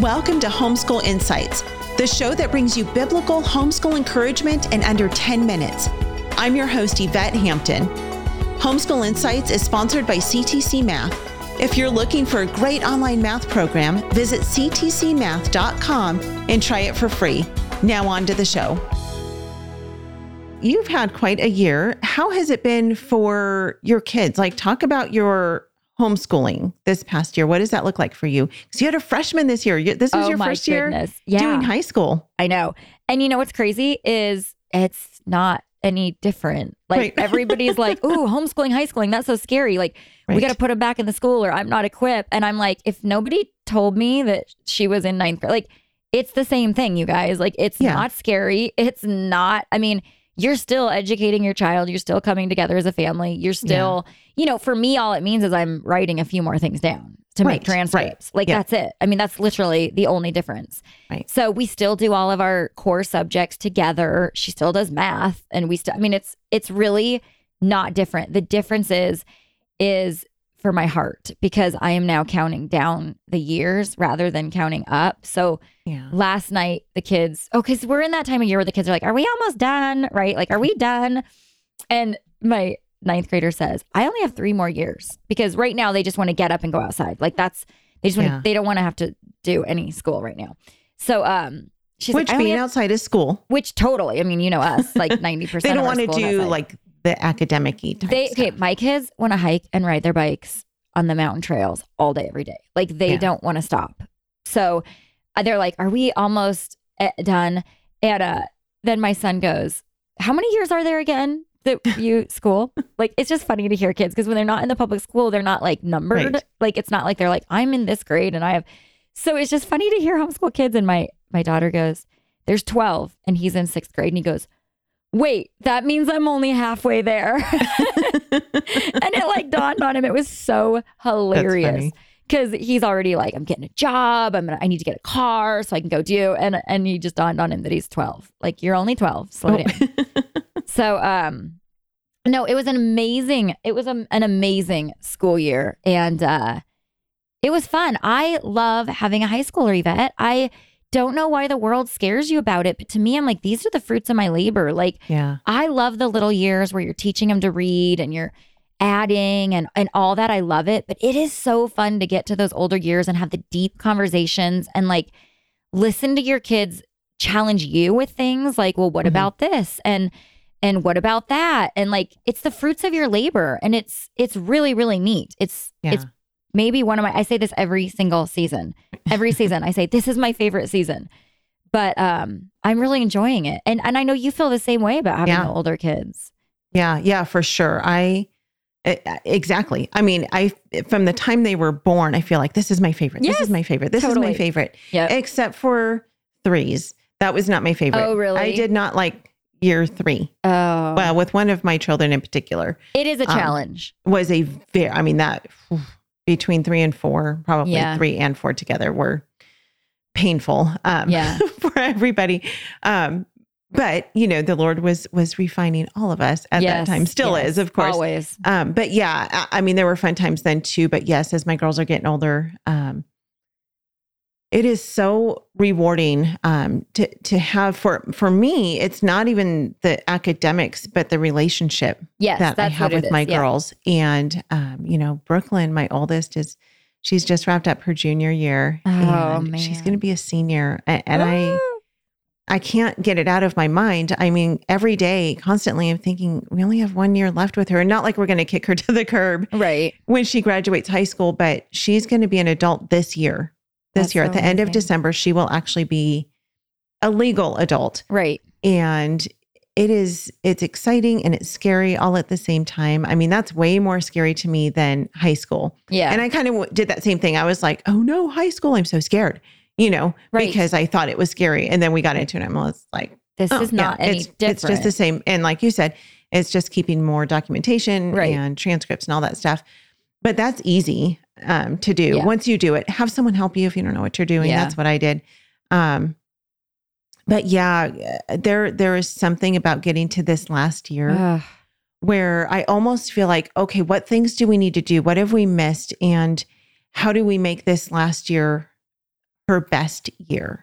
Welcome to Homeschool Insights, the show that brings you biblical homeschool encouragement in under 10 minutes. I'm your host, Yvette Hampton. Homeschool Insights is sponsored by CTC Math. If you're looking for a great online math program, visit ctcmath.com and try it for free. Now, on to the show. You've had quite a year. How has it been for your kids? Like, talk about your homeschooling this past year. What does that look like for you? Because you had a freshman this year. This was Oh your first year goodness. Yeah. doing high school. I know. And you know what's crazy is it's not any different. Like Right. everybody's like, "Ooh, homeschooling, high schooling, that's so scary." Like we got to put them back in the school or I'm not equipped. And I'm like, if nobody told me that she was in ninth grade, like it's the same thing, you guys. Like it's Yeah. not scary. It's not. I mean, you're still educating your child. You're still coming together as a family. You're still, you know, for me, all it means is I'm writing a few more things down to Right, make transcripts. Like Yeah. that's it. I mean, that's literally the only difference. Right. So we still do all of our core subjects together. She still does math and we still I mean it's it's really not different. The difference is is for my heart because I am now counting down the years rather than counting up. So Yeah. last night the kids oh because we're in that time of year where the kids are like are we almost done? Right? Like are we done? And my ninth grader says i only have three more years because right now they just want to get up and go outside. Like that's they just want Yeah. they don't want to have to do any school right now. So um she's Which like, being outside of school, which totally i mean you know us like 90% they don't want to do like the academic they okay stuff. my kids want to hike and ride their bikes on the mountain trails all day every day like they Yeah. don't want to stop so uh, they're like are we almost uh, done and uh then my son goes how many years are there again that you school like it's just funny to hear kids because when they're not in the public school they're not like numbered Right. like it's not like they're like i'm in this grade and i have so it's just funny to hear homeschool kids and my my daughter goes there's 12 and he's in sixth grade and he goes wait that means i'm only halfway there. And it like dawned on him. It was so hilarious because he's already like i'm getting a job. I'm gonna i need to get a car so i can go do and and he just dawned on him that he's 12 like you're only 12 slow Oh. down. So um no it was an amazing it was a, an amazing school year. And uh it was fun. I love having a high schooler yvette. I don't know why the world scares you about it but to me i'm like these are the fruits of my labor like yeah. I love the little years where you're teaching them to read and you're adding and and all that. I love it, but it is so fun to get to those older years and have the deep conversations and like listen to your kids challenge you with things like, well, what Mhm. about this? And and what about that? And like it's the fruits of your labor and it's it's really really neat. It's Yeah. it's maybe one of my I say this every single season. Every season I say this is my favorite season. But um I'm really enjoying it. And and I know you feel the same way about having Yeah. the older kids. Yeah, yeah, for sure. I, exactly. I mean, I from the time they were born, I feel like this is my favorite. This is my favorite. This is my favorite. Yeah. Except for threes. That was not my favorite. Oh, really? I did not like year 3. Oh. Well, with one of my children in particular, it is a um, challenge. was a very I mean that between 3 and 4, probably Yeah. 3 and 4 together were painful um Yeah. for everybody. Um but you know, the Lord was was refining all of us at Yes, that time. Still yes, is, of course. Always. Um, but yeah, I, I mean, there were fun times then too. But yes, as my girls are getting older, um, it is so rewarding um, to to have for for me. It's not even the academics, but the relationship Yes. that I have with is. my Yeah. girls. And um, you know, Brooklyn, my oldest, is she's just wrapped up her junior year, Oh, and she's going to be a senior. A- And I I can't get it out of my mind. I mean, every day, constantly, I'm thinking we only have one year left with her. And not like we're going to kick her to the curb Right. when she graduates high school, but she's going to be an adult this year. This That's year, so at the end of. December, she will actually be a legal adult. Right. And it is, it's exciting and it's scary all at the same time. I mean, that's way more scary to me than high school. Yeah. And I kind of did that same thing. I was like, oh no, high school, I'm so scared, you know, Right. because I thought it was scary. And then we got into it and I was like, this oh, is not any it's, different. it's just the same. And like you said, it's just keeping more documentation Right. and transcripts and all that stuff. But that's easy um, to do. Yeah. Once you do it, have someone help you if you don't know what you're doing. Yeah. That's what I did. Um, but yeah, there there is something about getting to this last year Ugh. where I almost feel like, okay, what things do we need to do? What have we missed? And how do we make this last year her best year.